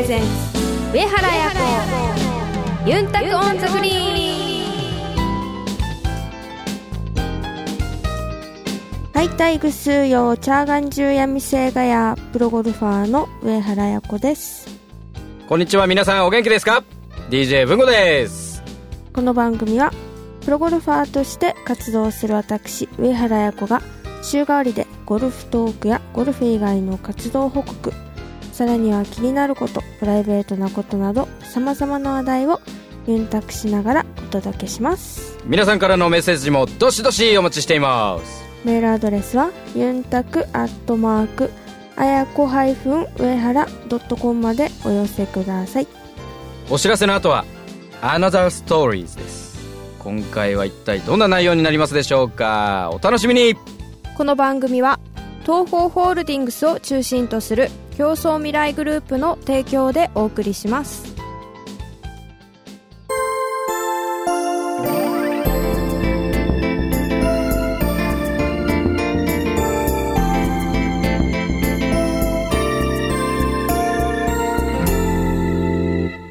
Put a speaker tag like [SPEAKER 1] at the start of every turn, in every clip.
[SPEAKER 1] presents 上原彩子ユンタク on the green。ハイタイグスーヨーチャーガンジューヤミセーガヤ、プロゴルファーの上原彩子です。
[SPEAKER 2] こんにちは皆さんお元気ですか？DJ 文吾です。
[SPEAKER 1] この番組はプロゴルファーとして活動する私上原彩子が週替わりでゴルフトークやゴルフ以外の活動報告さらには気になることプライベートなことなどさまざまな話題をユンタクしながらお届けします。
[SPEAKER 2] 皆さんからのメッセージもどしどしお待ちしています。
[SPEAKER 1] メールアドレスはユンタクアットマークあやこ上原 .com までお寄せください。
[SPEAKER 2] お知らせの後は Another Stories です。今回は一体どんな内容になりますでしょうか。お楽しみに。
[SPEAKER 1] この番組は東方ホールディングスを中心とする競争未来グループの提供でお送りします。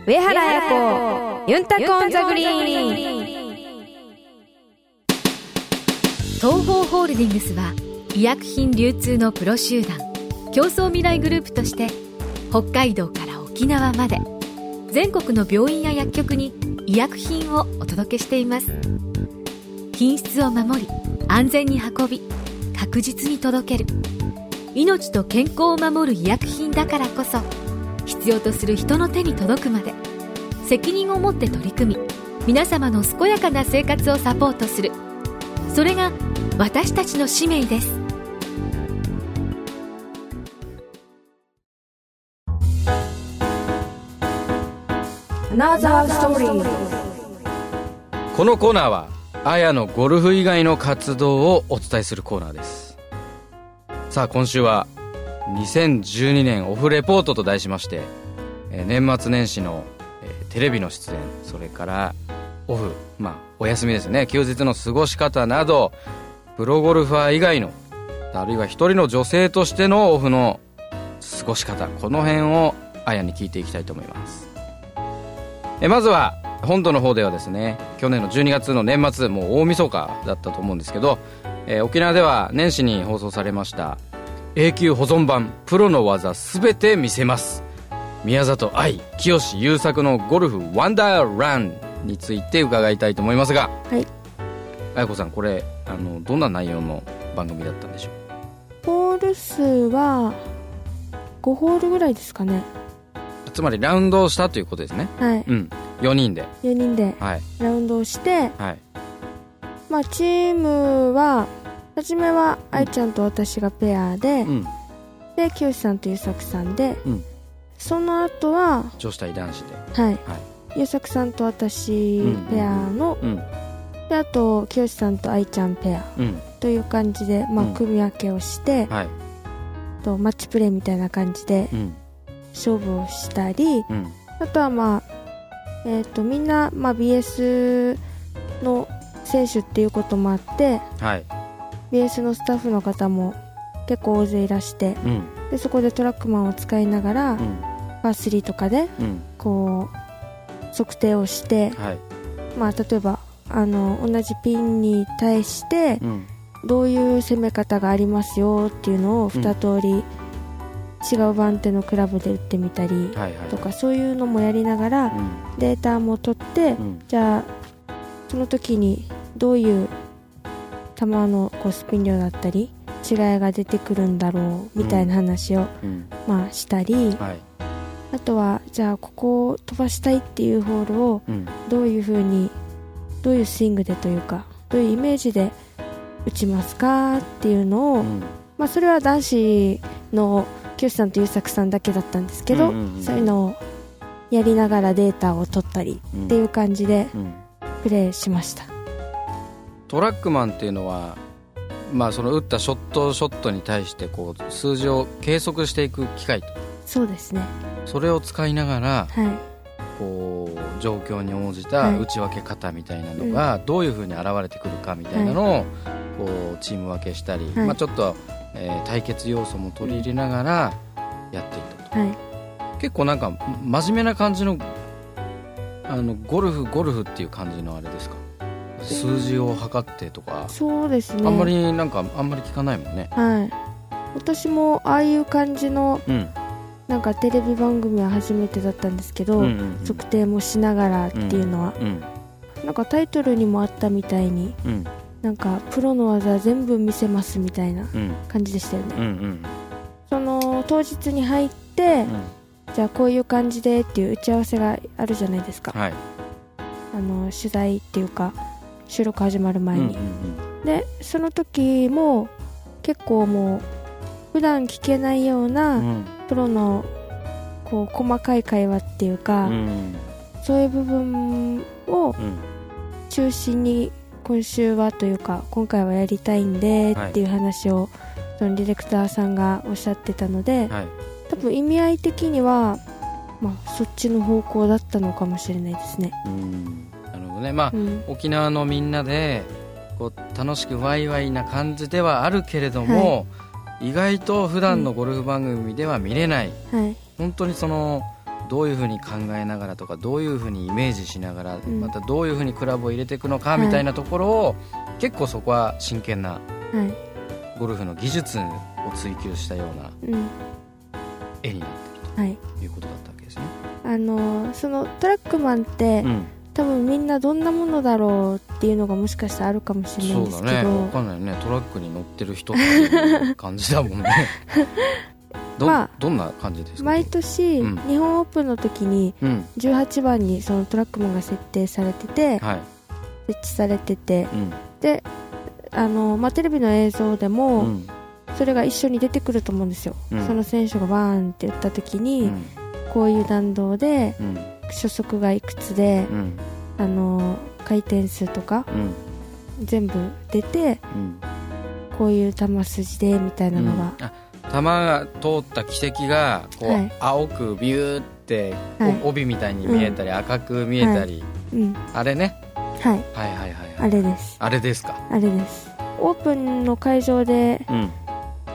[SPEAKER 1] 上原彩子ユンタコンザグリーン。
[SPEAKER 3] 東方ホールディングスは医薬品流通のプロ集団競争未来グループとして北海道から沖縄まで全国の病院や薬局に医薬品をお届けしています。品質を守り安全に運び確実に届ける。命と健康を守る医薬品だからこそ必要とする人の手に届くまで責任を持って取り組み皆様の健やかな生活をサポートする。それが私たちの使命です。
[SPEAKER 2] このコーナーはあやのゴルフ以外の活動をお伝えするコーナーです。さあ今週は2012年オフレポートと題しまして年末年始の、テレビの出演それからオフまあお休みですね。休日の過ごし方などプロゴルファー以外のあるいは一人の女性としてのオフの過ごし方この辺をあやに聞いていきたいと思います。えまずは本土の方ではですね去年の12月の年末もう大晦日だったと思うんですけど、えー沖縄では年始に放送されました永久保存版プロの技すべて見せます。宮里愛清優作のゴルフワンダーランについて伺いたいと思いますが
[SPEAKER 1] はい。
[SPEAKER 2] 愛子さんこれあのどんな内容の番組だったんでしょう？
[SPEAKER 1] ホール数は5ホールぐらいですかね
[SPEAKER 2] つまりラウンドをしたということですね。
[SPEAKER 1] はい。
[SPEAKER 2] うん。4人で。
[SPEAKER 1] 4人で
[SPEAKER 2] はい。
[SPEAKER 1] ラウンドをして
[SPEAKER 2] はい。
[SPEAKER 1] まあチームは初めは愛ちゃんと私がペアで、
[SPEAKER 2] うん。
[SPEAKER 1] で清さんと優作さんで、
[SPEAKER 2] うん。
[SPEAKER 1] その後は
[SPEAKER 2] 女子対男子で。
[SPEAKER 1] はい。
[SPEAKER 2] は
[SPEAKER 1] 優作さんと私
[SPEAKER 2] うん
[SPEAKER 1] ペアの、
[SPEAKER 2] いうん。
[SPEAKER 1] であと清さんと愛ちゃんペア
[SPEAKER 2] うん。
[SPEAKER 1] という感じで、まあ
[SPEAKER 2] うん。
[SPEAKER 1] 組み分けをして、
[SPEAKER 2] はい。
[SPEAKER 1] とマッチプレーみたいな感じで
[SPEAKER 2] うん
[SPEAKER 1] 勝負をしたり
[SPEAKER 2] うん。
[SPEAKER 1] あとはまあえっ、とみんな、まあ、BS の選手っていうこともあって
[SPEAKER 2] はい。
[SPEAKER 1] BS のスタッフの方も結構大勢いらして
[SPEAKER 2] うん。
[SPEAKER 1] でそこでトラックマンを使いながら、
[SPEAKER 2] うん。
[SPEAKER 1] パー3とかで
[SPEAKER 2] うん。
[SPEAKER 1] こう測定をして、
[SPEAKER 2] はい。
[SPEAKER 1] まあ、例えばあの同じピンに対して
[SPEAKER 2] うん。
[SPEAKER 1] どういう攻め方がありますよっていうのを2通り違う番手のクラブで打ってみたりとかそういうのもやりながら
[SPEAKER 2] うん。
[SPEAKER 1] データも取って
[SPEAKER 2] うん。
[SPEAKER 1] じゃあその時にどういう球のこうスピン量だったり違いが出てくるんだろうみたいな話を、
[SPEAKER 2] うん。
[SPEAKER 1] まあ、したり
[SPEAKER 2] はい。
[SPEAKER 1] あとはじゃあここを飛ばしたいっていうホールを
[SPEAKER 2] うん。
[SPEAKER 1] どういう風にどういうスイングでというかどういうイメージで打ちますかっていうのを、
[SPEAKER 2] うん。
[SPEAKER 1] まあ、それは男子の清さんと優作さんだけだったんですけど、そういうのをやりながらデータを取ったり
[SPEAKER 2] うん。
[SPEAKER 1] っていう感じで
[SPEAKER 2] うん。
[SPEAKER 1] プレーしました、
[SPEAKER 2] トラックマンっていうのはまあその打ったショットショットに対してこう数字を計測していく機械と。
[SPEAKER 1] そうですね。
[SPEAKER 2] それを使いながら
[SPEAKER 1] はい。
[SPEAKER 2] こう状況に応じた
[SPEAKER 1] はい。
[SPEAKER 2] 内訳方みたいなのがどういうふうに現れてくるかみたいなのをこうチーム分けしたり、
[SPEAKER 1] はい。
[SPEAKER 2] まあ、ちょっと、えー対決要素も取り入れながらやっていたと。
[SPEAKER 1] はい。
[SPEAKER 2] 結構なんか真面目な感じのあのゴルフゴルフっていう感じのあれですか？数字を測ってとか。
[SPEAKER 1] そうですね。
[SPEAKER 2] あんまりなんかあんまり聞かないもんね。
[SPEAKER 1] はい。私もああいう感じの
[SPEAKER 2] うん。
[SPEAKER 1] なんかテレビ番組は初めてだったんですけど、
[SPEAKER 2] うんうんうん。
[SPEAKER 1] 測定もしながらっていうのは、
[SPEAKER 2] うん。
[SPEAKER 1] なんかタイトルにもあったみたいに
[SPEAKER 2] うん
[SPEAKER 1] なんかプロの技全部見せますみたいな
[SPEAKER 2] うん。
[SPEAKER 1] 感じでしたよね、
[SPEAKER 2] うんうん
[SPEAKER 1] その当日に入って、じゃあこういう感じでっていう打ち合わせがあるじゃないですか、
[SPEAKER 2] はい。
[SPEAKER 1] あの取材っていうか収録始まる前に、
[SPEAKER 2] うんうん
[SPEAKER 1] でその時も結構もう普段聞けないよう
[SPEAKER 2] う
[SPEAKER 1] なん。プロのこう細かい会話っていうか、
[SPEAKER 2] うん。
[SPEAKER 1] そういう部分を
[SPEAKER 2] うん。
[SPEAKER 1] 中心に今週はというか今回はやりたいんで
[SPEAKER 2] はい。
[SPEAKER 1] っていう話を、そのディレクターさんがおっしゃってたので、
[SPEAKER 2] はい。
[SPEAKER 1] 多分意味合い的には、まあ、そっちの方向だったのかもしれないですね、
[SPEAKER 2] うん。なるほどね。まあ
[SPEAKER 1] うん、
[SPEAKER 2] 沖縄のみんなでこう楽しくワイワイな感じではあるけれども、意外と普段のゴルフ番組では見れない、
[SPEAKER 1] はい。
[SPEAKER 2] 本当にそのどういうふうに考えながらとかどういうふうにイメージしながら、
[SPEAKER 1] ん。
[SPEAKER 2] またどういうふうにクラブを入れていくのか
[SPEAKER 1] はい。
[SPEAKER 2] みたいなところを、結構そこは真剣な
[SPEAKER 1] はい。
[SPEAKER 2] ゴルフの技術を追求したような
[SPEAKER 1] うん。
[SPEAKER 2] 絵になって
[SPEAKER 1] はい
[SPEAKER 2] るとい。うことだったわけですね。
[SPEAKER 1] あのそのトラックマンって、
[SPEAKER 2] うん、
[SPEAKER 1] 多分みんなどんなものだろうっていうのがもしかしたらあるかもしれないんです
[SPEAKER 2] そうだ
[SPEAKER 1] けど、
[SPEAKER 2] ね分かんないよねトラックに乗ってる人っていう感じだもんねど,、
[SPEAKER 1] まあ
[SPEAKER 2] どんな感じですか？
[SPEAKER 1] 毎年、
[SPEAKER 2] うん。
[SPEAKER 1] 日本オープンの時に
[SPEAKER 2] うん。
[SPEAKER 1] 18番にそのトラックマンが設定されてて
[SPEAKER 2] はい。
[SPEAKER 1] 設置されてて
[SPEAKER 2] うん。
[SPEAKER 1] であの、まあ、テレビの映像でも、
[SPEAKER 2] うん。
[SPEAKER 1] それが一緒に出てくると思うんですよ、
[SPEAKER 2] うん。
[SPEAKER 1] その選手がバーンって打った時
[SPEAKER 2] う
[SPEAKER 1] に、
[SPEAKER 2] ん。
[SPEAKER 1] こういう弾道で
[SPEAKER 2] うん。
[SPEAKER 1] 初速がいくつで
[SPEAKER 2] う、ん。
[SPEAKER 1] あの回転数とか
[SPEAKER 2] うん。
[SPEAKER 1] 全部出て
[SPEAKER 2] うん。
[SPEAKER 1] こういう球筋でみたいなのが、
[SPEAKER 2] あ球が通った軌跡がこう、
[SPEAKER 1] はい。
[SPEAKER 2] 青くビューって、お
[SPEAKER 1] はい。
[SPEAKER 2] 帯みたいに見えたり、赤く見えたり、
[SPEAKER 1] うん。
[SPEAKER 2] あれね。
[SPEAKER 1] はい。
[SPEAKER 2] はいはいはいはい。
[SPEAKER 1] あれです。
[SPEAKER 2] あれですか。
[SPEAKER 1] あれです。オープンの会場で
[SPEAKER 2] うん。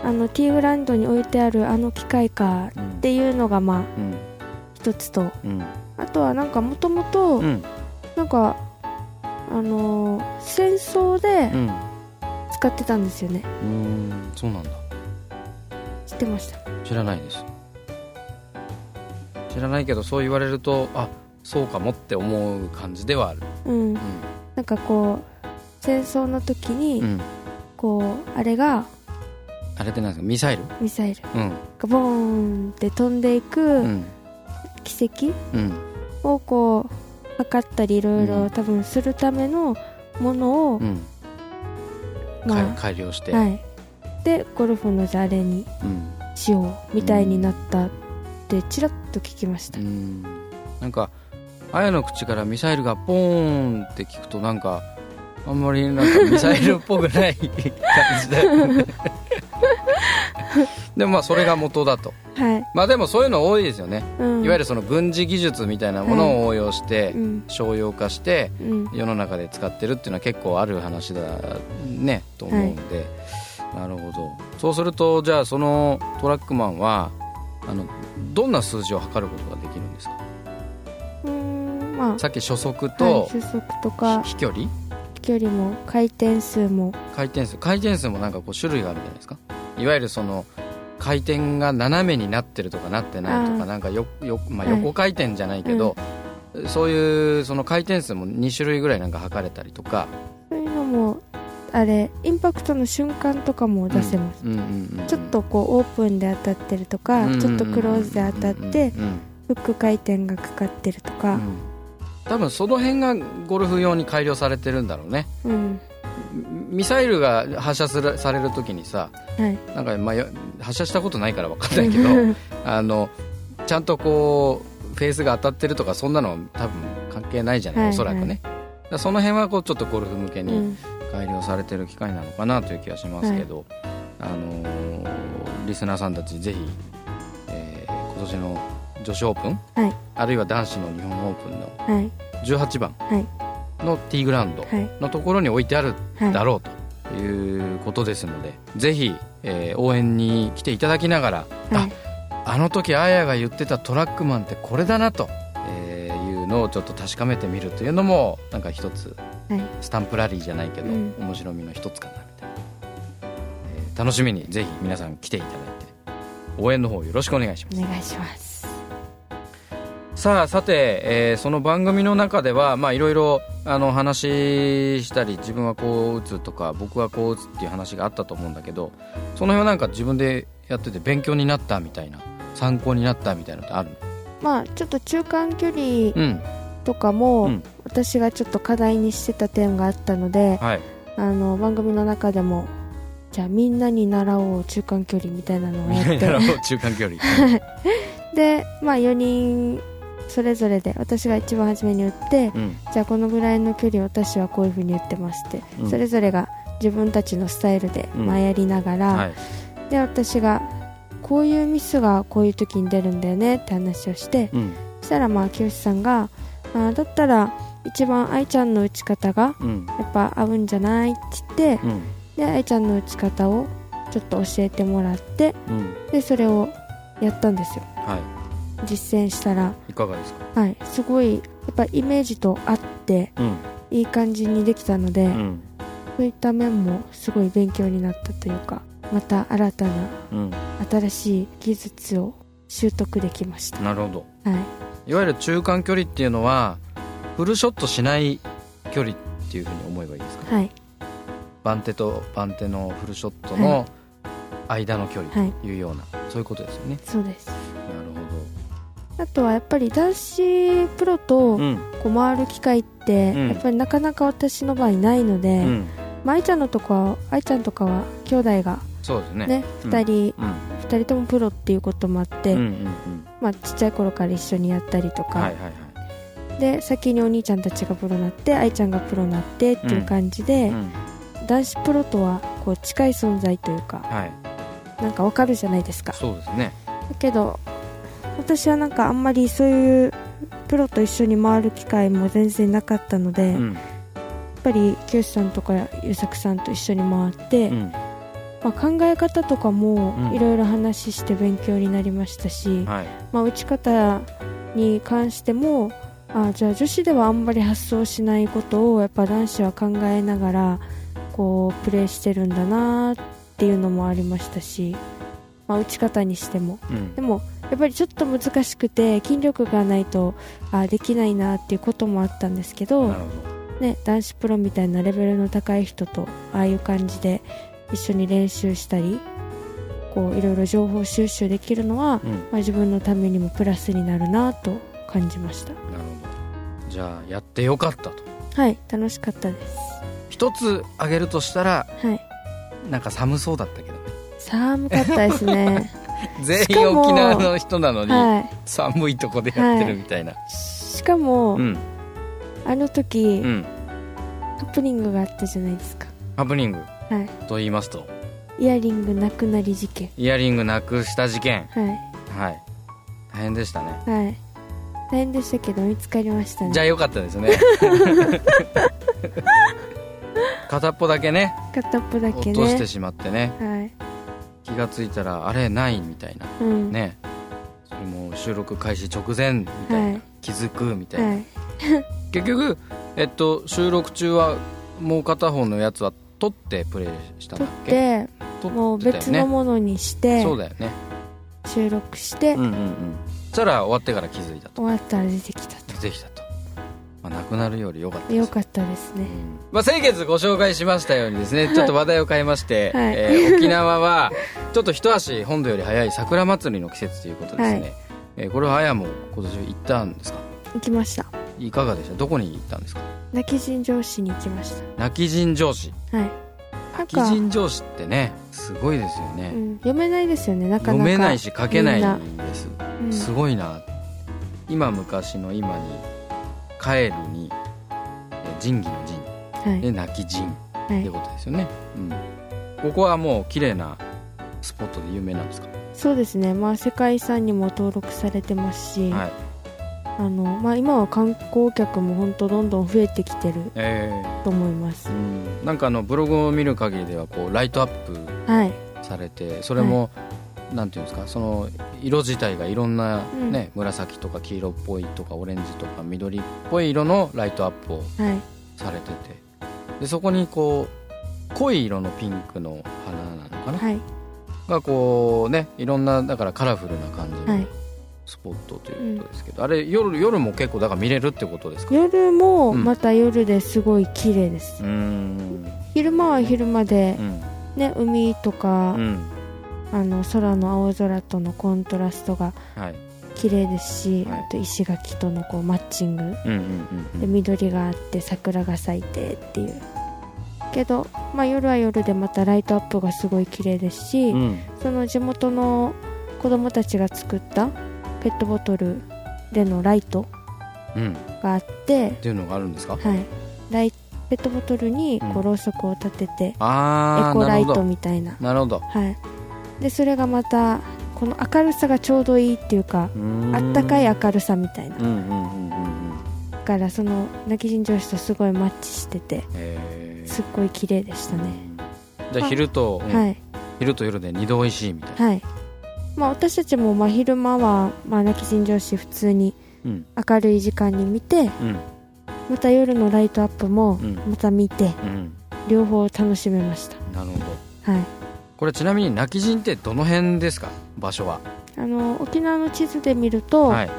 [SPEAKER 1] あのティーグラウンドに置いてあるあの機械か
[SPEAKER 2] うん。
[SPEAKER 1] っていうのがまあ
[SPEAKER 2] うん。
[SPEAKER 1] 一つと。
[SPEAKER 2] うん。
[SPEAKER 1] あとはなんかもともと
[SPEAKER 2] うん。
[SPEAKER 1] なんかあのー戦争で
[SPEAKER 2] うん。
[SPEAKER 1] 使ってたんですよね。
[SPEAKER 2] うんそうなんだ。
[SPEAKER 1] 知ってました。
[SPEAKER 2] 知らないです。知らないけどそう言われるとあそうかもって思う感じではある。
[SPEAKER 1] うん。
[SPEAKER 2] う
[SPEAKER 1] なんかこう戦争の時に、
[SPEAKER 2] ん、うん、
[SPEAKER 1] こうあれが
[SPEAKER 2] あれって何ですか？ミサイル？
[SPEAKER 1] ミサイル。
[SPEAKER 2] うん。
[SPEAKER 1] がボーンって飛んでいく
[SPEAKER 2] うん。
[SPEAKER 1] 奇跡？
[SPEAKER 2] うん。
[SPEAKER 1] をこう測ったりいろいろ
[SPEAKER 2] うん。
[SPEAKER 1] 多分するためのものを、
[SPEAKER 2] うん。
[SPEAKER 1] ま
[SPEAKER 2] 改改良して、
[SPEAKER 1] あはいでゴルフのじゃあれに
[SPEAKER 2] うん
[SPEAKER 1] しようみたいになったってちらっと聞きました、
[SPEAKER 2] うん。なんか綾の口からミサイルがポーンって聞くとなんかあんまりなんかミサイルっぽくない感じだよね。でもまあそれが元だと。
[SPEAKER 1] はい、
[SPEAKER 2] まあでもそういうの多いですよね、
[SPEAKER 1] うん、
[SPEAKER 2] いわゆるその軍事技術みたいなものを応用して
[SPEAKER 1] うん。
[SPEAKER 2] 商用化して
[SPEAKER 1] うん。
[SPEAKER 2] 世の中で使ってるっていうのは結構ある話だねと思うんで、なるほど。そうするとじゃあそのトラックマンはあのどんな数字を測ることができるんですか？
[SPEAKER 1] うーんまあ
[SPEAKER 2] さっき初速
[SPEAKER 1] はい
[SPEAKER 2] と
[SPEAKER 1] 初速とか
[SPEAKER 2] 飛距離？
[SPEAKER 1] 飛距離も回転数も。
[SPEAKER 2] 回転数。回転数もなんかこう種類があるじゃないですか？いわゆるその回転が斜めになってるとかなってないとかなんかよよ、まあ、
[SPEAKER 1] はい。
[SPEAKER 2] 横回転じゃないけど、そういうその回転数も2種類ぐらいなんか測れたりとか。
[SPEAKER 1] そういうのもあれインパクトの瞬間とかも出せます、ちょっとこうオープンで当たってるとか、ちょっとクローズで当たってフック回転がかかってるとか。
[SPEAKER 2] うん。多分その辺がゴルフ用に改良されてるんだろうね。
[SPEAKER 1] うん、
[SPEAKER 2] ミサイルが発射するされる時にさ
[SPEAKER 1] はい。
[SPEAKER 2] なんか、まあよ、発射したことないから分かんないけど あのちゃんとこうフェースが当たってるとかそんなのは多分関係ないじゃない、
[SPEAKER 1] はい
[SPEAKER 2] おそらくね。その辺はこうちょっとゴルフ向けに
[SPEAKER 1] うん
[SPEAKER 2] 改良されてる機械なのかなという気がしますけど、あのーリスナーさんたちぜひ、えー今年の女子オープン、
[SPEAKER 1] はい。
[SPEAKER 2] あるいは男子の日本オープンの
[SPEAKER 1] はい。
[SPEAKER 2] 18番
[SPEAKER 1] はい。
[SPEAKER 2] のティーグラウンド
[SPEAKER 1] はい。
[SPEAKER 2] のところに置いてある
[SPEAKER 1] はい
[SPEAKER 2] だろうということですので、ぜひ、えー応援に来ていただきながら、
[SPEAKER 1] はい。
[SPEAKER 2] ああの時あやが言ってたトラックマンってこれだなと、えーいうのをちょっと確かめてみるというのもなんか一つ
[SPEAKER 1] はい
[SPEAKER 2] スタンプラリーじゃないけど、
[SPEAKER 1] うん。
[SPEAKER 2] 面白みの一つかなみたいな、えー楽しみにぜひ皆さん来ていただいて応援の方よろしくお願いします。
[SPEAKER 1] お願いします。
[SPEAKER 2] さあさて、えーその番組の中ではまあいろいろあの話したり自分はこう打つとか僕はこう打つっていう話があったと思うんだけどその辺はなんか自分でやってて勉強になったみたいな参考になったみたいなのってあるの？
[SPEAKER 1] まあちょっと中間距離
[SPEAKER 2] うん
[SPEAKER 1] とかも、
[SPEAKER 2] うん。
[SPEAKER 1] 私がちょっと課題にしてた点があったので
[SPEAKER 2] はい。
[SPEAKER 1] あの番組の中でもじゃあみんなに習おう中間距離みたいなのをやって。
[SPEAKER 2] なるほど中間距離。
[SPEAKER 1] でまあ4人それぞれで私が一番初めに打って
[SPEAKER 2] うん。
[SPEAKER 1] じゃあこのぐらいの距離私はこういうふうに打ってますって、
[SPEAKER 2] うん。
[SPEAKER 1] それぞれが自分たちのスタイルで、
[SPEAKER 2] うん。
[SPEAKER 1] まあ、やりながら、
[SPEAKER 2] はい。
[SPEAKER 1] で私がこういうミスがこういう時に出るんだよねって話をして
[SPEAKER 2] うん。
[SPEAKER 1] そしたらまあ清さんがあーだったら一番愛ちゃんの打ち方が
[SPEAKER 2] うん。
[SPEAKER 1] やっぱ合うんじゃないって言って
[SPEAKER 2] うん。
[SPEAKER 1] で愛ちゃんの打ち方をちょっと教えてもらって
[SPEAKER 2] うん。
[SPEAKER 1] でそれをやったんですよ。
[SPEAKER 2] は
[SPEAKER 1] 実践したら。
[SPEAKER 2] いいかがですか？
[SPEAKER 1] はい。すごいやっぱイメージと合って
[SPEAKER 2] うん。
[SPEAKER 1] いい感じにできたので、
[SPEAKER 2] うん。
[SPEAKER 1] そういった面もすごい勉強になったというかまた新たな
[SPEAKER 2] うん。
[SPEAKER 1] 新しい技術を習得できました。
[SPEAKER 2] なるほど。
[SPEAKER 1] はい
[SPEAKER 2] いわゆる中間距離っていうのはフルショットしない距離っていうふうに思えばいいですか？
[SPEAKER 1] はい。
[SPEAKER 2] 番手と番手のフルショット
[SPEAKER 1] は
[SPEAKER 2] の間の距離
[SPEAKER 1] はい
[SPEAKER 2] というような、そういうことですよね。
[SPEAKER 1] そうです。
[SPEAKER 2] なる
[SPEAKER 1] あとはやっぱり男子プロと
[SPEAKER 2] ほどうん。
[SPEAKER 1] こう回る機会って
[SPEAKER 2] うん。
[SPEAKER 1] やっぱりなかなか私の場合ないので、
[SPEAKER 2] うん。
[SPEAKER 1] まあ愛ちゃんのとこは愛ちゃんとかは兄弟が
[SPEAKER 2] そうですね。
[SPEAKER 1] ね
[SPEAKER 2] うん。
[SPEAKER 1] 2人、
[SPEAKER 2] うん
[SPEAKER 1] 二人ともプロっていうこともあって、まあ、ちっちゃい頃から一緒にやったりとか、で先にお兄ちゃんたちがプロになって愛ちゃんがプロになってっていう感じで、
[SPEAKER 2] うん
[SPEAKER 1] 男子プロとはこう近い存在というか
[SPEAKER 2] はい。
[SPEAKER 1] なんかわかるじゃないですか。
[SPEAKER 2] そうですね。
[SPEAKER 1] だけど私はなんかあんまりそういうプロと一緒に回る機会も全然なかったので、やっ
[SPEAKER 2] うん
[SPEAKER 1] ぱり清さんとか優作さんと一緒に回って、
[SPEAKER 2] うん
[SPEAKER 1] まあ、考え方とかも
[SPEAKER 2] うん。
[SPEAKER 1] いろいろ話して勉強になりましたし、
[SPEAKER 2] はい。
[SPEAKER 1] まあ、打ち方に関してもあじゃあ女子ではあんまり発想しないことをやっぱ男子は考えながらこうプレーしてるんだなっていうのもありましたし、まあ、打ち方にしても。
[SPEAKER 2] うん。
[SPEAKER 1] でもやっぱりちょっと難しくて筋力がないとあできないなっていうこともあったんですけど、ね、男子プロみたいなレベルの高い人とああいう感じで一緒に練習したりこういろいろ情報収集できるのは、
[SPEAKER 2] どうん。
[SPEAKER 1] まあ、自分のためにもプラスになるなと感じました。
[SPEAKER 2] なるほど。じゃあやってよかったと。
[SPEAKER 1] はい楽しかったです。
[SPEAKER 2] 一つ挙げるとしたら
[SPEAKER 1] はい。
[SPEAKER 2] なんか寒そうだったけど。ね
[SPEAKER 1] 寒かったですね。
[SPEAKER 2] 全員沖縄の人なのに
[SPEAKER 1] は
[SPEAKER 2] 寒いとこでやってるみたいな、
[SPEAKER 1] い。しかも、
[SPEAKER 2] うん。
[SPEAKER 1] あの時、
[SPEAKER 2] うん。
[SPEAKER 1] ハプニングがあったじゃないですか。
[SPEAKER 2] ハプニング
[SPEAKER 1] はい。
[SPEAKER 2] と言いますと。
[SPEAKER 1] イヤリングなくなり事件。
[SPEAKER 2] イヤリングなくした事件。
[SPEAKER 1] はい。
[SPEAKER 2] はい。大変でしたね。
[SPEAKER 1] はい。大変でしたけど見つかりましたね。
[SPEAKER 2] じゃあよかったですね。片っぽだけね。
[SPEAKER 1] 片っぽだけね。
[SPEAKER 2] 落としてしまってね。
[SPEAKER 1] はい。
[SPEAKER 2] 気がついたらあれないみたいな。
[SPEAKER 1] うん。
[SPEAKER 2] ね。それも収録開始直前みたいな、
[SPEAKER 1] はい。
[SPEAKER 2] 気づくみたいな、
[SPEAKER 1] はい。
[SPEAKER 2] 結局、えっと、収録中はもう片方のやつは撮ってプレイしたんだ
[SPEAKER 1] 撮っ
[SPEAKER 2] っけ？
[SPEAKER 1] て
[SPEAKER 2] 撮
[SPEAKER 1] もう
[SPEAKER 2] ってたよね。
[SPEAKER 1] 別のものにして
[SPEAKER 2] そうだよね。
[SPEAKER 1] 収録して
[SPEAKER 2] うんうんうん。そしたら終わってから気づいたと。
[SPEAKER 1] 終わったら出てきた
[SPEAKER 2] 出てきたと、まあ、なくなるよりよかった
[SPEAKER 1] とよかったですね。
[SPEAKER 2] まあ、先月ご紹介しましたようにですねちょっと話題を変えまして、
[SPEAKER 1] はい。
[SPEAKER 2] えー 沖縄はちょっと一足本土より早い桜祭りの季節ということですね、
[SPEAKER 1] はい。
[SPEAKER 2] えーこれはあやも今年行ったんですか？
[SPEAKER 1] 行きました
[SPEAKER 2] いかがでした？どこに行ったんですか？
[SPEAKER 1] 泣き尋常市に行きまし
[SPEAKER 2] 泣き尋常市
[SPEAKER 1] たはい。
[SPEAKER 2] 泣き
[SPEAKER 1] か、
[SPEAKER 2] 尋常市ってねすごいですよね、
[SPEAKER 1] うん、読めないですよね。なかなか。
[SPEAKER 2] 読めないし書けない
[SPEAKER 1] みんな。
[SPEAKER 2] です
[SPEAKER 1] うん。
[SPEAKER 2] すごいな。今昔の今に帰るにえー仁義の仁
[SPEAKER 1] はい。
[SPEAKER 2] で泣き仁
[SPEAKER 1] はい。
[SPEAKER 2] ってことですよね、うん、ここはもう綺麗なスポットで有名なんですか？
[SPEAKER 1] そうですね。まあ世界遺産にも登録されてますし、
[SPEAKER 2] はい
[SPEAKER 1] あのまあ、今は観光客も本当どんどん増えてきてる
[SPEAKER 2] え
[SPEAKER 1] と思います。
[SPEAKER 2] ーうん、なんかあのブログを見る限りではこうライトアップ
[SPEAKER 1] はい。
[SPEAKER 2] されてそれも、なんていうんですかその色自体がいろんな、
[SPEAKER 1] うん。
[SPEAKER 2] ね紫とか黄色っぽいとかオレンジとか緑っぽい色のライトアップを
[SPEAKER 1] はい。
[SPEAKER 2] されてて。でそこにこう濃い色のピンクの花なのかな、
[SPEAKER 1] はい。
[SPEAKER 2] がこうねいろんなだからカラフルな感じの
[SPEAKER 1] はい
[SPEAKER 2] スポットということですけど、あれ夜夜も結構だから見れるってことですか？
[SPEAKER 1] 夜も
[SPEAKER 2] うん。
[SPEAKER 1] また夜ですごい綺麗です、
[SPEAKER 2] うーん。
[SPEAKER 1] 昼間は昼間で
[SPEAKER 2] うん。
[SPEAKER 1] ね海とか
[SPEAKER 2] う、ん。
[SPEAKER 1] あの空の青空とのコントラストが
[SPEAKER 2] はい。
[SPEAKER 1] 綺麗ですし、
[SPEAKER 2] はい。
[SPEAKER 1] あと石垣とのこうマッチング
[SPEAKER 2] うんうんうん
[SPEAKER 1] で
[SPEAKER 2] うん。
[SPEAKER 1] 緑があって桜が咲いてっていう。けど、まあ、夜は夜でまたライトアップがすごい綺麗ですし、
[SPEAKER 2] うん。
[SPEAKER 1] その地元の子供たちが作ったペットボトルでのライト
[SPEAKER 2] うん。
[SPEAKER 1] があって
[SPEAKER 2] っ、ていうのがあるんですか？
[SPEAKER 1] はい、ライペットボトルにこ
[SPEAKER 2] うん
[SPEAKER 1] うろうそくを立てて、
[SPEAKER 2] ああ
[SPEAKER 1] エコライトみたいな、
[SPEAKER 2] なるほど。
[SPEAKER 1] はい、でそれがまたこの明るさがちょうどいいっていうかあったかい明るさみたいな。
[SPEAKER 2] うんうんうんうんうん。
[SPEAKER 1] だからその泣き人上司とすごいマッチしててすっごい綺麗でしたね、
[SPEAKER 2] じゃあ昼と、うん
[SPEAKER 1] はい。
[SPEAKER 2] 昼と夜で二度美味しいみたいな。
[SPEAKER 1] はいまあ私たちもまあ昼間はまあ泣き人上司普通に
[SPEAKER 2] うん。
[SPEAKER 1] 明るい時間に見て
[SPEAKER 2] うん。
[SPEAKER 1] また夜のライトアップも
[SPEAKER 2] うん。
[SPEAKER 1] また見て
[SPEAKER 2] うん。
[SPEAKER 1] 両方楽しめました。
[SPEAKER 2] なるほど。
[SPEAKER 1] はい。
[SPEAKER 2] これちなみに泣き人ってどの辺ですか？場所は。
[SPEAKER 1] あの沖縄の地図で見ると、
[SPEAKER 2] はい。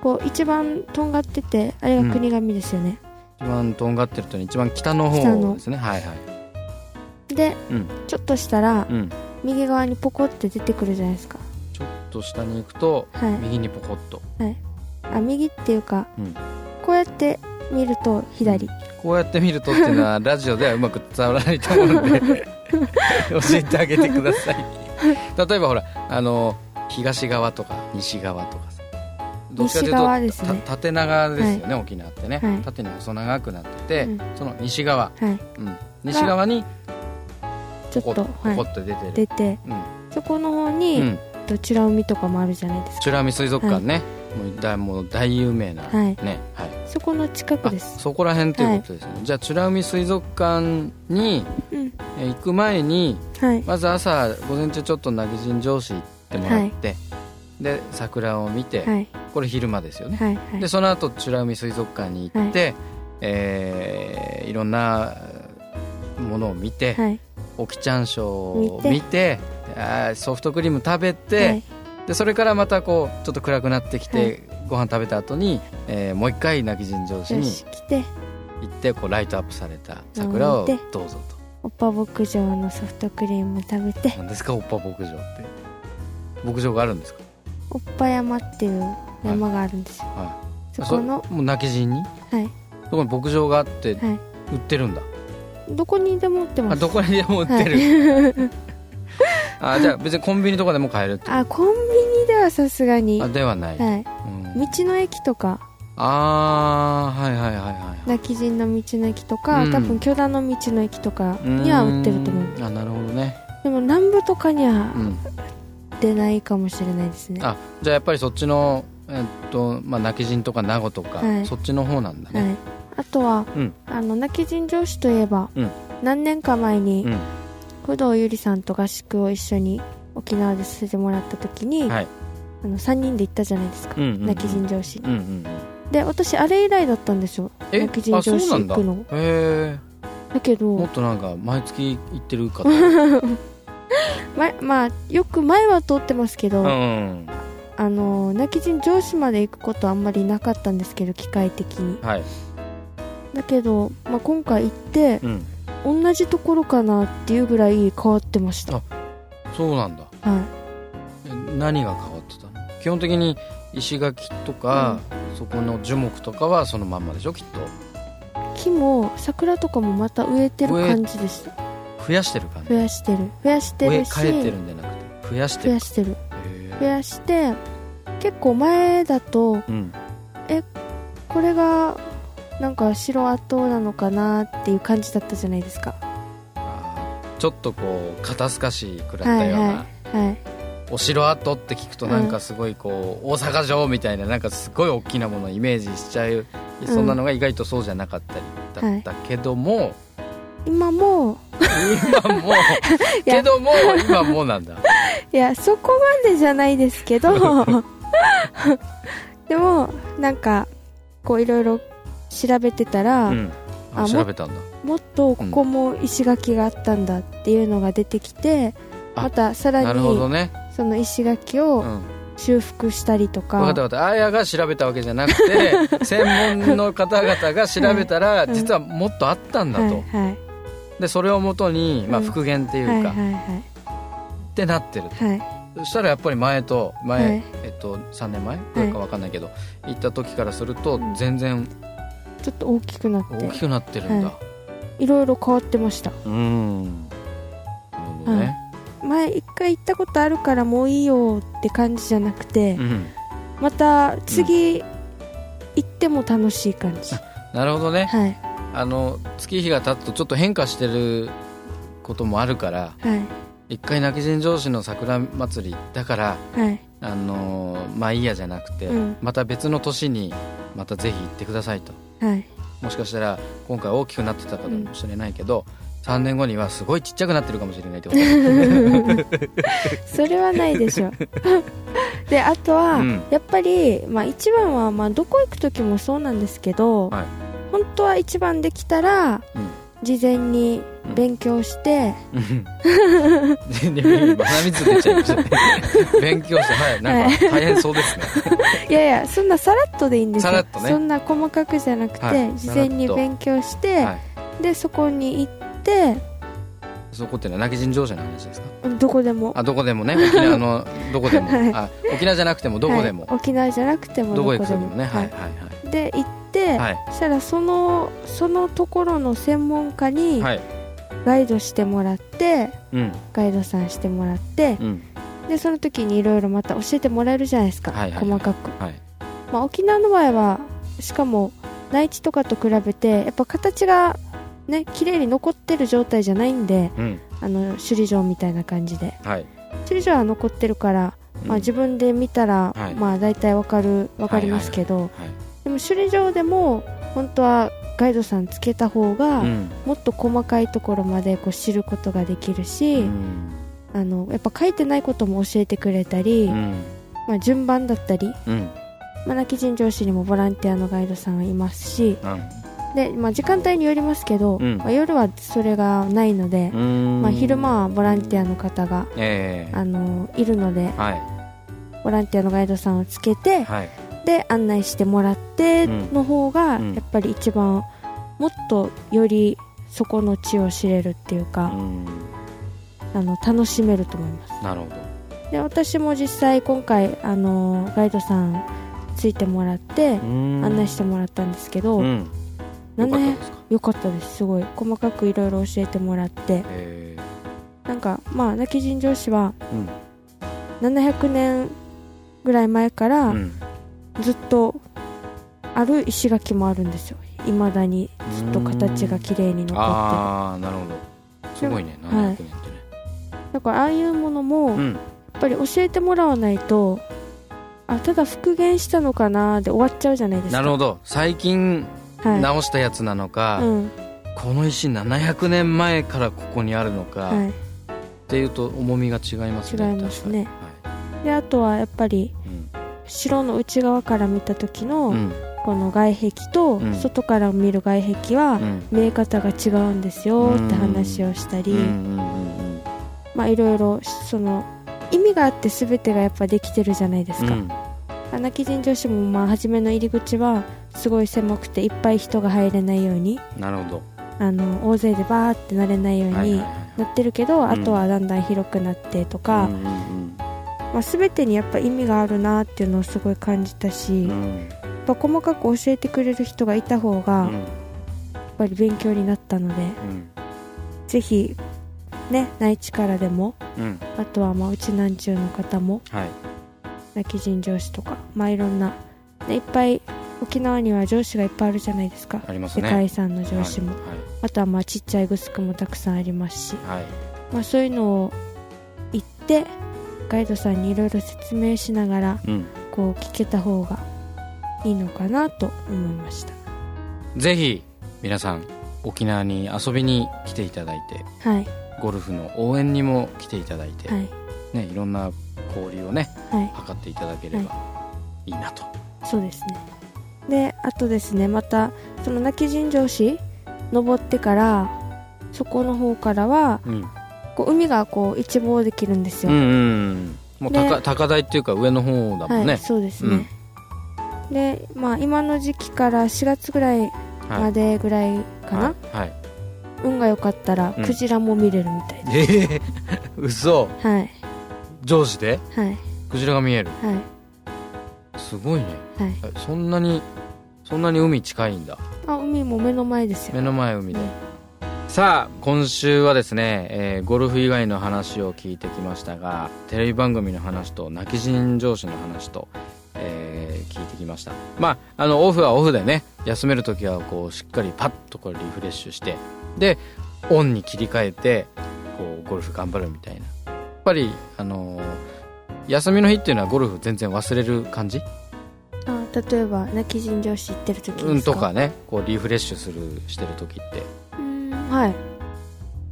[SPEAKER 1] こう一番とんがっててあれが国神ですよね、
[SPEAKER 2] 一番とんがってると一番北の
[SPEAKER 1] 北の
[SPEAKER 2] 方ですね。はいはい。
[SPEAKER 1] で
[SPEAKER 2] うん。
[SPEAKER 1] ちょっとしたら
[SPEAKER 2] うん
[SPEAKER 1] 右側にポコって出てくるじゃないですか。
[SPEAKER 2] ちょっと下に行くと
[SPEAKER 1] はい。
[SPEAKER 2] 右にポコッと。
[SPEAKER 1] あ右っていうか、
[SPEAKER 2] うん。
[SPEAKER 1] こうやって見ると左。
[SPEAKER 2] こうやって見るとっていうのは ラジオではうまく伝わらないと思うんで 教えてあげてください。例えばほらあの東側とか西側とかさ。どっちかという
[SPEAKER 1] 西側ですね。
[SPEAKER 2] た縦長ですよね、沖縄ってね、
[SPEAKER 1] はい。
[SPEAKER 2] 縦に細長くなってて、
[SPEAKER 1] うん。
[SPEAKER 2] その西側、
[SPEAKER 1] はい。
[SPEAKER 2] うん、西側に
[SPEAKER 1] ちょっと
[SPEAKER 2] ポコッと出てる、
[SPEAKER 1] い出て。
[SPEAKER 2] うん。
[SPEAKER 1] そこの方
[SPEAKER 2] う
[SPEAKER 1] に、
[SPEAKER 2] ん、
[SPEAKER 1] どちら海とかもあるじゃないですか。
[SPEAKER 2] 美ら海水族館ね、もう大もう大有名な、
[SPEAKER 1] はい。
[SPEAKER 2] ね。はい。
[SPEAKER 1] そこの近く
[SPEAKER 2] あ
[SPEAKER 1] です。
[SPEAKER 2] そこら辺ということですね、じゃあ美ら海水族館に
[SPEAKER 1] うん。
[SPEAKER 2] えー行く前に
[SPEAKER 1] はい。
[SPEAKER 2] まず朝午前中ちょっと投げ人上司行ってもらって、で桜を見て、
[SPEAKER 1] はい。
[SPEAKER 2] これ昼間ですよね、
[SPEAKER 1] はいはい。
[SPEAKER 2] でその後美ら海水族館に行って、えーいろんなものを見て、
[SPEAKER 1] はい
[SPEAKER 2] オキちゃんショーを見
[SPEAKER 1] 見
[SPEAKER 2] て。あーソフトクリーム食べて、
[SPEAKER 1] はい。
[SPEAKER 2] でそれからまたこうちょっと暗くなってきて、
[SPEAKER 1] はい。
[SPEAKER 2] ご飯食べた後に、えーもう一回泣き人上司
[SPEAKER 1] よ
[SPEAKER 2] に
[SPEAKER 1] し来て。
[SPEAKER 2] 行ってこうライトアップされた桜をどうぞ
[SPEAKER 1] おっぱ牧場のソフトクリーム食べて。
[SPEAKER 2] と何ですかおっぱ牧場って。牧場があるんですか？
[SPEAKER 1] おっぱ山っていう山があるんですよ、
[SPEAKER 2] は
[SPEAKER 1] そこの
[SPEAKER 2] もう泣き人に？
[SPEAKER 1] はい。
[SPEAKER 2] そこに牧場があって
[SPEAKER 1] はい。
[SPEAKER 2] 売ってるんだ、
[SPEAKER 1] どこにでも売ってます。
[SPEAKER 2] あどこにでも売ってる、
[SPEAKER 1] はい。
[SPEAKER 2] あじゃあ別にコンビニとかでも買えるって
[SPEAKER 1] あコンビニではさすがに。
[SPEAKER 2] あ
[SPEAKER 1] は
[SPEAKER 2] ではない、
[SPEAKER 1] い。
[SPEAKER 2] うん。
[SPEAKER 1] 道の駅とか。
[SPEAKER 2] ああはいはいはいはい
[SPEAKER 1] 泣き人の道の駅とか、
[SPEAKER 2] うん。
[SPEAKER 1] 多分巨大の道の駅とかには売ってると思う。
[SPEAKER 2] ーん。あなるほどね、
[SPEAKER 1] でも南部とかには
[SPEAKER 2] うん、
[SPEAKER 1] 出ないかもしれないですね、
[SPEAKER 2] あじゃあやっぱりそっちのえっとまあ泣き人とか名護とか、
[SPEAKER 1] はい。
[SPEAKER 2] そっちの方なんだね、
[SPEAKER 1] はい、あとは、
[SPEAKER 2] うん。
[SPEAKER 1] あの泣き人上司といえば、
[SPEAKER 2] うん。
[SPEAKER 1] 何年か前に、
[SPEAKER 2] うん。
[SPEAKER 1] 工藤ゆりさんと合宿を一緒に沖縄でさせてもらった時に、
[SPEAKER 2] はい。
[SPEAKER 1] あの3人で行ったじゃないですか、
[SPEAKER 2] うんうんうん。
[SPEAKER 1] 泣き人上司に、
[SPEAKER 2] うんうんうん。
[SPEAKER 1] で私あれ以来だったんですよ。
[SPEAKER 2] え？
[SPEAKER 1] 泣き人上司行くの。
[SPEAKER 2] へえ
[SPEAKER 1] だけど
[SPEAKER 2] もっとなんか毎月行ってるかと。
[SPEAKER 1] ままあよく前は通ってますけど、
[SPEAKER 2] うん
[SPEAKER 1] あの泣き人上司まで行くことあんまりなかったんですけど機械的に。
[SPEAKER 2] はい
[SPEAKER 1] だけど、まあ、今回行って
[SPEAKER 2] うん。
[SPEAKER 1] 同じところかなっていうぐらい変わってました。
[SPEAKER 2] あそうなんだ。
[SPEAKER 1] は
[SPEAKER 2] え何が変わってたの？基本的に石垣とか、そこの樹木とかはそのまんまでしょきっと。
[SPEAKER 1] い木も桜とかもまた植えてる感じでした。
[SPEAKER 2] 増やしてる感じ？
[SPEAKER 1] 増やしてる。増やしてるし。
[SPEAKER 2] 替えてるんじゃなくて増やしてる。
[SPEAKER 1] 増やしてる。
[SPEAKER 2] へ
[SPEAKER 1] 増やして結構前だと
[SPEAKER 2] ーうん。
[SPEAKER 1] これがなんか城跡なのかなっていう感じだったじゃないですか。
[SPEAKER 2] ちょっとこう肩透かし食らった
[SPEAKER 1] はい
[SPEAKER 2] ような、
[SPEAKER 1] はいはい
[SPEAKER 2] お城跡って聞くとなんかすごいこう、大阪城みたいななんかすごい大きなものをイメージしちゃう、そんなのが意外とそうじゃなかったりだったけども、
[SPEAKER 1] 今も。
[SPEAKER 2] 今も。けども今もなんだ。
[SPEAKER 1] いやそこまでじゃないですけど。でもなんかこういろいろ調べてたら、
[SPEAKER 2] うん。あ
[SPEAKER 1] あ
[SPEAKER 2] 調べたんだ。
[SPEAKER 1] もっとここも石垣があったんだっていうのが出てきて、
[SPEAKER 2] あ
[SPEAKER 1] またさらに
[SPEAKER 2] ね。
[SPEAKER 1] その石垣を
[SPEAKER 2] うん。
[SPEAKER 1] 修復したりとか、
[SPEAKER 2] 分かった分かった。あやが調べたわけじゃなくて 専門の方々が調べたら、
[SPEAKER 1] うん。
[SPEAKER 2] 実はもっとあったんだと、
[SPEAKER 1] はいはい。
[SPEAKER 2] でそれをもとに、まあ、
[SPEAKER 1] うん。
[SPEAKER 2] 復元っていうか、
[SPEAKER 1] はいはいはい。
[SPEAKER 2] ってなってる
[SPEAKER 1] はい。
[SPEAKER 2] そしたらやっぱり前と前、
[SPEAKER 1] はい。
[SPEAKER 2] えっと、3年前どれか分かんないけど、行った時からすると
[SPEAKER 1] うん。
[SPEAKER 2] 全然
[SPEAKER 1] ちょっと大きくなって。
[SPEAKER 2] 大きくなってるんだ、
[SPEAKER 1] い。ろいろ変わってました。
[SPEAKER 2] うん。なるほどね、
[SPEAKER 1] 前一回行ったことあるからもういいよって感じじゃなくて、
[SPEAKER 2] うん。
[SPEAKER 1] また次行っても楽しい感じ、
[SPEAKER 2] なるほどね。
[SPEAKER 1] はい。
[SPEAKER 2] あの月日が経つとちょっと変化してることもあるから
[SPEAKER 1] はい。
[SPEAKER 2] 一回泣き人城市の桜祭りだから
[SPEAKER 1] はい。
[SPEAKER 2] あのーまあいいやじゃなくて、
[SPEAKER 1] うん。
[SPEAKER 2] また別の年にまたぜひ行ってくださいと
[SPEAKER 1] はい。
[SPEAKER 2] もしかしたら今回大きくなってたかもしれないけど、3年後にはすごいちっちゃくなってるかもしれないってこと。
[SPEAKER 1] それはないでしょ。であとは、
[SPEAKER 2] うん。
[SPEAKER 1] やっぱり、まあ、一番は、まあ、どこ行く時もそうなんですけど、
[SPEAKER 2] はい。
[SPEAKER 1] 本当は一番できたら、事前に勉強して、
[SPEAKER 2] うん。で鼻水出ちゃいましたね。勉強してはい。なんか大変そうですね。
[SPEAKER 1] い。やいやそんなさらっとでいいんですよ。
[SPEAKER 2] さらっとね。
[SPEAKER 1] そんな細かくじゃなくて、
[SPEAKER 2] はい。
[SPEAKER 1] 事前に勉強して、
[SPEAKER 2] はい
[SPEAKER 1] でそこに行って
[SPEAKER 2] そこってのは泣き人城舎の話ですか？
[SPEAKER 1] どこでも。
[SPEAKER 2] あどこでもね。沖縄の どこでも、
[SPEAKER 1] はい。
[SPEAKER 2] あ沖縄じゃなくてもどこでも、
[SPEAKER 1] はい。沖縄じゃなくても
[SPEAKER 2] どこ
[SPEAKER 1] どこでも
[SPEAKER 2] 行く時もね。はいはい。
[SPEAKER 1] で行って、
[SPEAKER 2] はい。
[SPEAKER 1] そしたらそのそのところの専門家に
[SPEAKER 2] はい
[SPEAKER 1] ガイドしてもらって、
[SPEAKER 2] うん。
[SPEAKER 1] ガイドさんしてもらって
[SPEAKER 2] うん。
[SPEAKER 1] でその時にいろいろまた教えてもらえるじゃないですか、
[SPEAKER 2] はいはいはい。
[SPEAKER 1] 細かく、
[SPEAKER 2] はい。
[SPEAKER 1] まあ、沖縄の場合はしかも内地とかと比べてやっぱ形がね綺麗に残ってる状態じゃないんで
[SPEAKER 2] うん。
[SPEAKER 1] あの首里城みたいな感じで。
[SPEAKER 2] はい。
[SPEAKER 1] 首里城は残ってるから、まあ、自分で見たら、
[SPEAKER 2] はい。
[SPEAKER 1] まあ大体わかるわかりますけど、
[SPEAKER 2] はい。
[SPEAKER 1] でも首里城でも本当はガイドさんつけた方が、
[SPEAKER 2] うん。
[SPEAKER 1] もっと細かいところまでこう知ることができるし、
[SPEAKER 2] うん。
[SPEAKER 1] あのやっぱ書いてないことも教えてくれたり、
[SPEAKER 2] うん。
[SPEAKER 1] まあ、順番だったり、
[SPEAKER 2] うん。
[SPEAKER 1] まあ、泣き人城市にもボランティアのガイドさんはいますしで、まあ、時間帯によりますけど、
[SPEAKER 2] うん。
[SPEAKER 1] まあ、夜はそれがないので、
[SPEAKER 2] うん。
[SPEAKER 1] まあ、昼間はボランティアの方が、
[SPEAKER 2] ええ。
[SPEAKER 1] あのいるので
[SPEAKER 2] はい。
[SPEAKER 1] ボランティアのガイドさんをつけて、
[SPEAKER 2] はい
[SPEAKER 1] で案内してもらって
[SPEAKER 2] うん。
[SPEAKER 1] の方が、
[SPEAKER 2] うん。
[SPEAKER 1] やっぱり一番もっとよりそこの地を知れるっていうか、
[SPEAKER 2] うん。
[SPEAKER 1] あの楽しめると思います。
[SPEAKER 2] なるほど。
[SPEAKER 1] で私も実際今回あのガイドさんついてもらって案
[SPEAKER 2] 案
[SPEAKER 1] 内してもらったんですけど、
[SPEAKER 2] うん。よかった
[SPEAKER 1] 700
[SPEAKER 2] ですか？
[SPEAKER 1] よかったです。すごい。細かくいろいろ教えてもらって。
[SPEAKER 2] え
[SPEAKER 1] なんかまあ泣き人城市は
[SPEAKER 2] えうん。
[SPEAKER 1] 700年ぐらい前から
[SPEAKER 2] うん
[SPEAKER 1] ずっとある石垣もあるんですよ。いまだにずっと形が綺麗に残って。る
[SPEAKER 2] ああなるほど。すごいね。700
[SPEAKER 1] はい。
[SPEAKER 2] 年ってね。
[SPEAKER 1] だからああいうものもや
[SPEAKER 2] うん。
[SPEAKER 1] っぱり教えてもらわないとあただ復元したのかなで終わっちゃうじゃないですか。
[SPEAKER 2] なるほど。最近
[SPEAKER 1] はい。
[SPEAKER 2] 直したやつなのか、
[SPEAKER 1] うん。
[SPEAKER 2] この石700年前からここにあるのか、
[SPEAKER 1] はい、
[SPEAKER 2] っていうと重みが違いますね。
[SPEAKER 1] 違いますね。
[SPEAKER 2] 確かに。
[SPEAKER 1] であとはやっぱり
[SPEAKER 2] はい
[SPEAKER 1] 城の内側から見た時の、
[SPEAKER 2] うん。
[SPEAKER 1] この外壁と
[SPEAKER 2] うん。
[SPEAKER 1] 外から見る外壁は
[SPEAKER 2] うん。
[SPEAKER 1] 見え方が違うんですよって話をしたり、まあいろいろその意味があって全てがやっぱできてるじゃないですか、
[SPEAKER 2] うん。
[SPEAKER 1] 穴木神女子もまあ初めの入り口はすごい狭くていっぱい人が入れないように
[SPEAKER 2] なるほど。
[SPEAKER 1] あの大勢でバーってなれないようになってるけど、
[SPEAKER 2] ん。
[SPEAKER 1] あとはだんだん広くなってとか、まあ、全てにやっぱ意味があるなっていうのをすごい感じたし、やっ
[SPEAKER 2] うん。うん
[SPEAKER 1] ぱ細かく教えてくれる人がいた方が
[SPEAKER 2] うん。
[SPEAKER 1] やっぱり勉強になったので、
[SPEAKER 2] うん。
[SPEAKER 1] ぜひね内地からでも
[SPEAKER 2] うん。
[SPEAKER 1] あとはまあうちなんちゅうの方も
[SPEAKER 2] はい。
[SPEAKER 1] 泣き人上司とかまあいろんな、ね、いっぱい沖縄には上司がいっぱいあるじゃないですか。
[SPEAKER 2] ね。
[SPEAKER 1] 世界遺産の上司も、
[SPEAKER 2] は
[SPEAKER 1] あとはまあちっちゃいグスクもたくさんありますし、
[SPEAKER 2] いはい。
[SPEAKER 1] まあ、そういうのを言ってガイドさんにいろいろ説明しながら
[SPEAKER 2] うん。
[SPEAKER 1] こう聞けた方がいいのかなと思いました。
[SPEAKER 2] ぜひ皆さん沖縄に遊びに来ていただいて
[SPEAKER 1] はい。
[SPEAKER 2] ゴルフの応援にも来ていただいて、
[SPEAKER 1] はい。
[SPEAKER 2] ね、いろんな交流をね
[SPEAKER 1] はい。
[SPEAKER 2] 図っていただければい。いなと、
[SPEAKER 1] そうですね。であとですねまたその泣き尋常市登ってからそこの方からは
[SPEAKER 2] うん、
[SPEAKER 1] こう海がこう一望できるんですよ、
[SPEAKER 2] うんうん。もう高,、
[SPEAKER 1] で
[SPEAKER 2] 高台っていうか上の方だもんね、
[SPEAKER 1] はいそうですね、でまあ今の時期から4月ぐらい
[SPEAKER 2] はい
[SPEAKER 1] までぐらいかな、
[SPEAKER 2] はい、はい、
[SPEAKER 1] 運が良かったら
[SPEAKER 2] うん。
[SPEAKER 1] クジラも見れるみたいで
[SPEAKER 2] ええ嘘。
[SPEAKER 1] す、はい。
[SPEAKER 2] 上司で？
[SPEAKER 1] はい。
[SPEAKER 2] クジラが見える。
[SPEAKER 1] はい。
[SPEAKER 2] すごいね。
[SPEAKER 1] はい。
[SPEAKER 2] えそんなにそんなに海近いんだ。
[SPEAKER 1] あ海も目の前ですよ。
[SPEAKER 2] 目の前海でさあ今週はですね、えーゴルフ以外の話を聞いてきましたがテレビ番組の話と泣き人上司の話と、えー聞いてきました。まああのオフはオフでね休める時はこうしっかりパッとこれリフレッシュしてでオンに切り替えてこうゴルフ頑張るみたいな。やっぱりあのー休みの日っていうのはゴルフ全然忘れる感じ？
[SPEAKER 1] あ例えば泣き尋常市行ってる時ですか？
[SPEAKER 2] うんとかねこうリフレッシュするしてる時って。
[SPEAKER 1] うんはい。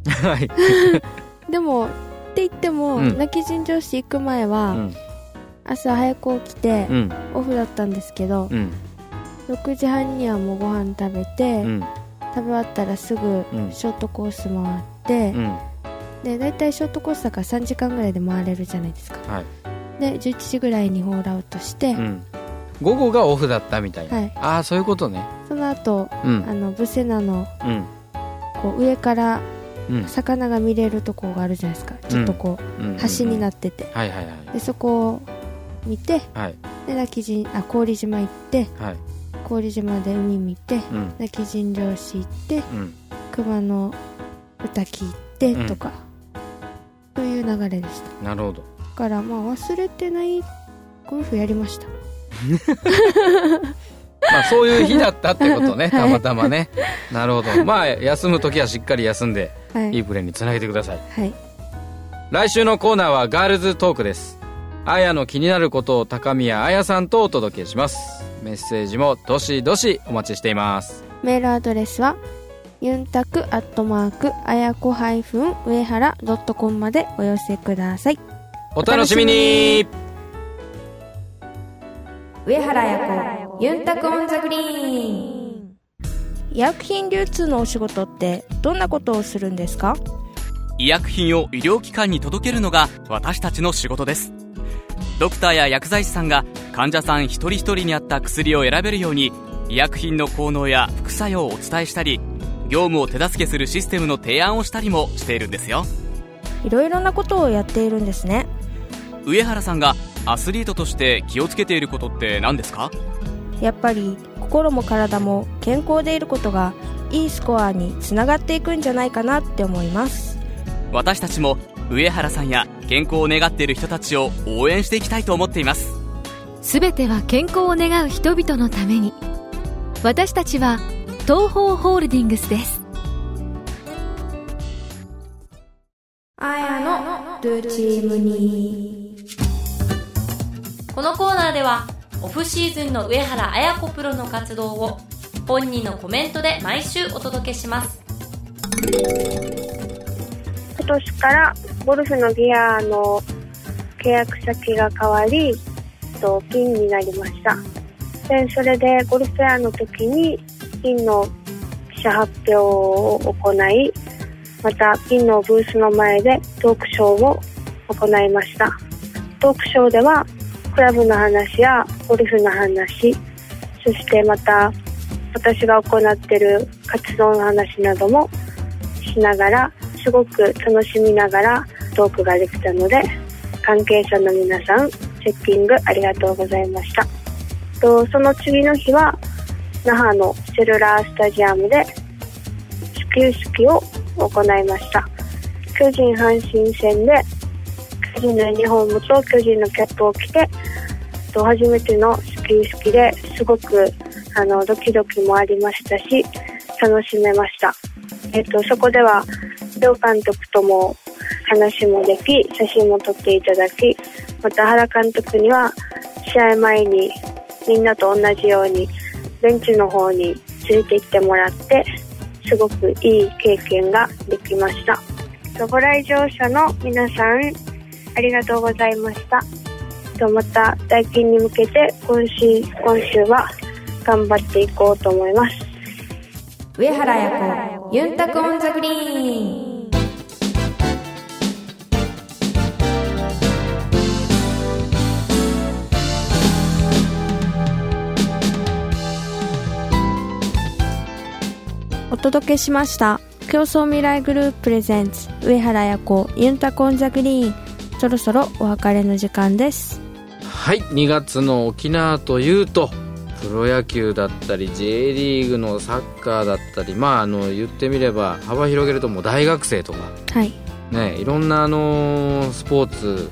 [SPEAKER 2] はい、
[SPEAKER 1] でもって言っても、
[SPEAKER 2] うん。
[SPEAKER 1] 泣き尋常市行く前は、
[SPEAKER 2] うん。
[SPEAKER 1] 朝早く起きて、
[SPEAKER 2] うん。
[SPEAKER 1] オフだったんですけど、
[SPEAKER 2] うん。
[SPEAKER 1] 6時半にはもうご飯食べて、
[SPEAKER 2] うん。
[SPEAKER 1] 食べ終わったらすぐ
[SPEAKER 2] うん。
[SPEAKER 1] ショートコース回って、
[SPEAKER 2] うん。
[SPEAKER 1] で大体ショートコースだから3時間ぐらいで回れるじゃないですか。
[SPEAKER 2] はい。
[SPEAKER 1] で11時ぐらいにホールアウトして、
[SPEAKER 2] うん。午後がオフだったみたいな、
[SPEAKER 1] はい。
[SPEAKER 2] ああそういうことね。
[SPEAKER 1] その後
[SPEAKER 2] うん。
[SPEAKER 1] あのブセナの
[SPEAKER 2] うん
[SPEAKER 1] こう上から
[SPEAKER 2] うん。
[SPEAKER 1] 魚が見れるとこがあるじゃないですか。ちょっとこう、
[SPEAKER 2] うん
[SPEAKER 1] 橋にな
[SPEAKER 2] っ
[SPEAKER 1] ってて。
[SPEAKER 2] はいはいはい
[SPEAKER 1] でそこを見て
[SPEAKER 2] はい。
[SPEAKER 1] で泣きじんあ氷島行って
[SPEAKER 2] はい。
[SPEAKER 1] 氷島で海見て
[SPEAKER 2] うん。
[SPEAKER 1] 泣き尋常市行って
[SPEAKER 2] うん。
[SPEAKER 1] 熊の歌聞いてとか、そういう流れでした。
[SPEAKER 2] なるほど。
[SPEAKER 1] だからまあ忘れてないゴルフやりました
[SPEAKER 2] まあそういう日だったってことね。
[SPEAKER 1] はい。
[SPEAKER 2] たまたまね。なるほど。まあ休む時はしっかり休んで
[SPEAKER 1] はい。
[SPEAKER 2] いいプレーにつなげてください。
[SPEAKER 1] はい。
[SPEAKER 2] 来週のコーナーはガールズトークです。あやの気になることを高宮あやさんとお届けします。メッセージもどしどしお待ちしています。
[SPEAKER 1] メールアドレスはユンタクアットマークあやこハイフン上原ドットコムまでお寄せください。
[SPEAKER 2] お楽しみに。
[SPEAKER 1] 上原彩子ユンタク on the green。医薬品流通のお仕事ってどんなことをするんですか？
[SPEAKER 4] 医薬品を医療機関に届けるのが私たちの仕事です。ドクターや薬剤師さんが患者さん一人一人に合った薬を選べるように医薬品の効能や副作用をお伝えしたり業務を手助けするシステムの提案をしたりもしているんですよ。
[SPEAKER 1] いろいろなことをやっているんですね。
[SPEAKER 4] 上原さんがアスリートとして気をつけていることって何ですか？
[SPEAKER 1] やっぱり心も体も健康でいることがいいスコアにつながっていくんじゃないかなって思います。
[SPEAKER 4] 私たちも上原さんや健康を願っている人たちを応援していきたいと思っています。
[SPEAKER 3] すべては健康を願う人々のために。私たちは東方ホールディングスです。
[SPEAKER 1] あやのルチームに。
[SPEAKER 5] このコーナーではオフシーズンの上原綾子プロの活動を本人のコメントで毎週お届けします
[SPEAKER 6] 今年からゴルフのギアの契約先が変わり、とピンになりました。で、それでゴルフフェアの時にピンの記者発表を行い、またピンのブースの前でトークショーを行いました。トークショーではクラブの話やゴルフの話、そしてまた私が行ってる活動の話などもしながらすごく楽しみながらトークができたので関係者の皆さんセッティングありがとうございました。とその次の日は那覇のセルラースタジアムで始球式を行いました。巨人阪神戦で巨人のユニフォームと巨人のキャップを着てと初めての始球式ですごくあのドキドキもありましたし楽しめました。えっと、そこでは両監督とも話もでき写真も撮っていただきまた原監督には試合前にみんなと同じようにベンチの方に連れて行ってもらってすごくいい経験ができました。ご来場者の皆さんありがとうございました。またダイキンに向けて今週今週は頑張っていこうと思います。
[SPEAKER 1] 上原彩子ユンタクオンザグリーン。お届けしました。共創未来グループ presents 上原彩子ユンタク on the greenそろそろお別れの時間です。
[SPEAKER 2] はい2月の沖縄というとプロ野球だったり J リーグのサッカーだったりまああの言ってみれば幅広げるともう大学生とか
[SPEAKER 1] はい。
[SPEAKER 2] ねいろんなあのスポーツ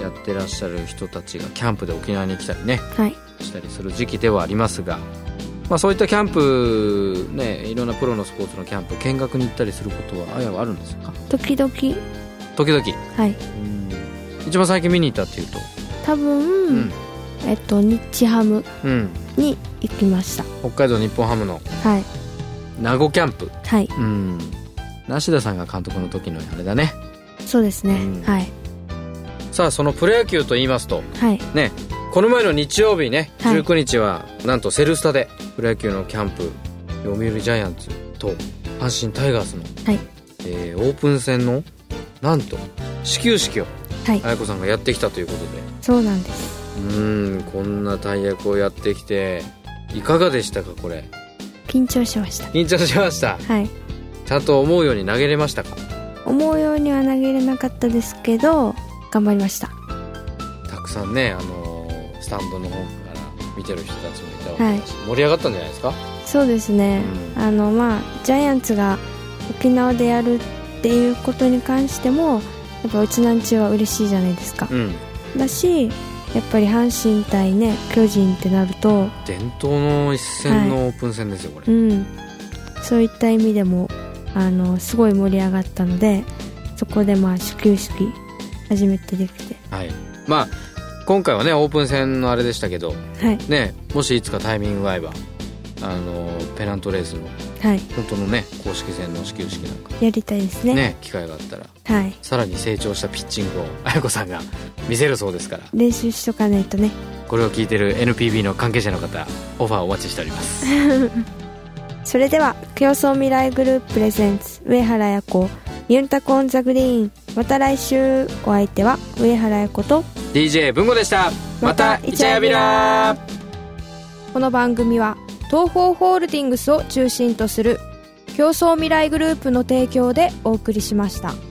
[SPEAKER 2] やってらっしゃる人たちがキャンプで沖縄に来たりね
[SPEAKER 1] はい。
[SPEAKER 2] したりする時期ではありますがまあ、そういったキャンプ、ね、いろんなプロのスポーツのキャンプ見学に行ったりすることはあやはあるんですか？
[SPEAKER 1] 時々。
[SPEAKER 2] 時々。
[SPEAKER 1] はい。
[SPEAKER 2] うん一番最近見に行ったっていうと？
[SPEAKER 1] 多分、
[SPEAKER 2] うん。
[SPEAKER 1] えっと日ハム
[SPEAKER 2] うん。
[SPEAKER 1] に行きました。
[SPEAKER 2] 北海道日本ハムの
[SPEAKER 1] はい。
[SPEAKER 2] 名護キャンプ。
[SPEAKER 1] はい。
[SPEAKER 2] うん。梨田さんが監督の時のあれだね。
[SPEAKER 1] そうですね、
[SPEAKER 2] うん。
[SPEAKER 1] はい。
[SPEAKER 2] さあそのプロ野球と言いますと
[SPEAKER 1] はい。
[SPEAKER 2] ねこの前の日曜日ね、
[SPEAKER 1] はい。
[SPEAKER 2] 19日はなんとセルスタでプロ野球のキャンプ読売ジャイアンツと阪神タイガースの、
[SPEAKER 1] はい。
[SPEAKER 2] えーオープン戦のなんと始球式を
[SPEAKER 1] はい。
[SPEAKER 2] 綾子さんがやってきたということで。
[SPEAKER 1] そうなんです。
[SPEAKER 2] うーんこんな大役をやってきていかがでしたかこれ？
[SPEAKER 1] 緊張しました。
[SPEAKER 2] 緊張しました。
[SPEAKER 1] はい。
[SPEAKER 2] ちゃんと思うように投げれましたか？
[SPEAKER 1] 思うようには投げれなかったですけど頑張りました。
[SPEAKER 2] たくさんねあのースタンドの方から見てる人たちもいたわけだし、盛り上がったんじゃないですか？
[SPEAKER 1] そうですね、
[SPEAKER 2] うん。
[SPEAKER 1] あのまあジャイアンツが沖縄でやるっていうことに関してもやっぱうちなんちは嬉しいじゃないですか、
[SPEAKER 2] うん。
[SPEAKER 1] だしやっぱり阪神対ね巨人ってなると
[SPEAKER 2] 伝統の一戦のオープン戦ですよこれ、
[SPEAKER 1] うん。そういった意味でもあのすごい盛り上がったのでそこでまあ始球式初めてできて。
[SPEAKER 2] はい。まあ今回はねオープン戦のあれでしたけど
[SPEAKER 1] はい。
[SPEAKER 2] ねもしいつかタイミングが合えばあのペナントレースの
[SPEAKER 1] はい。
[SPEAKER 2] 本当のね公式戦の始球式なんか。
[SPEAKER 1] やりたいですね。
[SPEAKER 2] ね機会があったら。
[SPEAKER 1] はい。
[SPEAKER 2] さらに成長したピッチングを 綾子さんが見せるそうですから。
[SPEAKER 1] 練習しとかないとね。
[SPEAKER 2] これを聞いてる NPB の関係者の方オファーお待ちしております。
[SPEAKER 1] それでは競争未来グループプレゼンツ上原彩子ユンタコオンザグリーン。また来週。お相手は上原彩子と
[SPEAKER 2] DJ 文吾でした。またイチャヤビラ。
[SPEAKER 1] この番組は東方ホールディングスを中心とする競争未来グループの提供でお送りしました。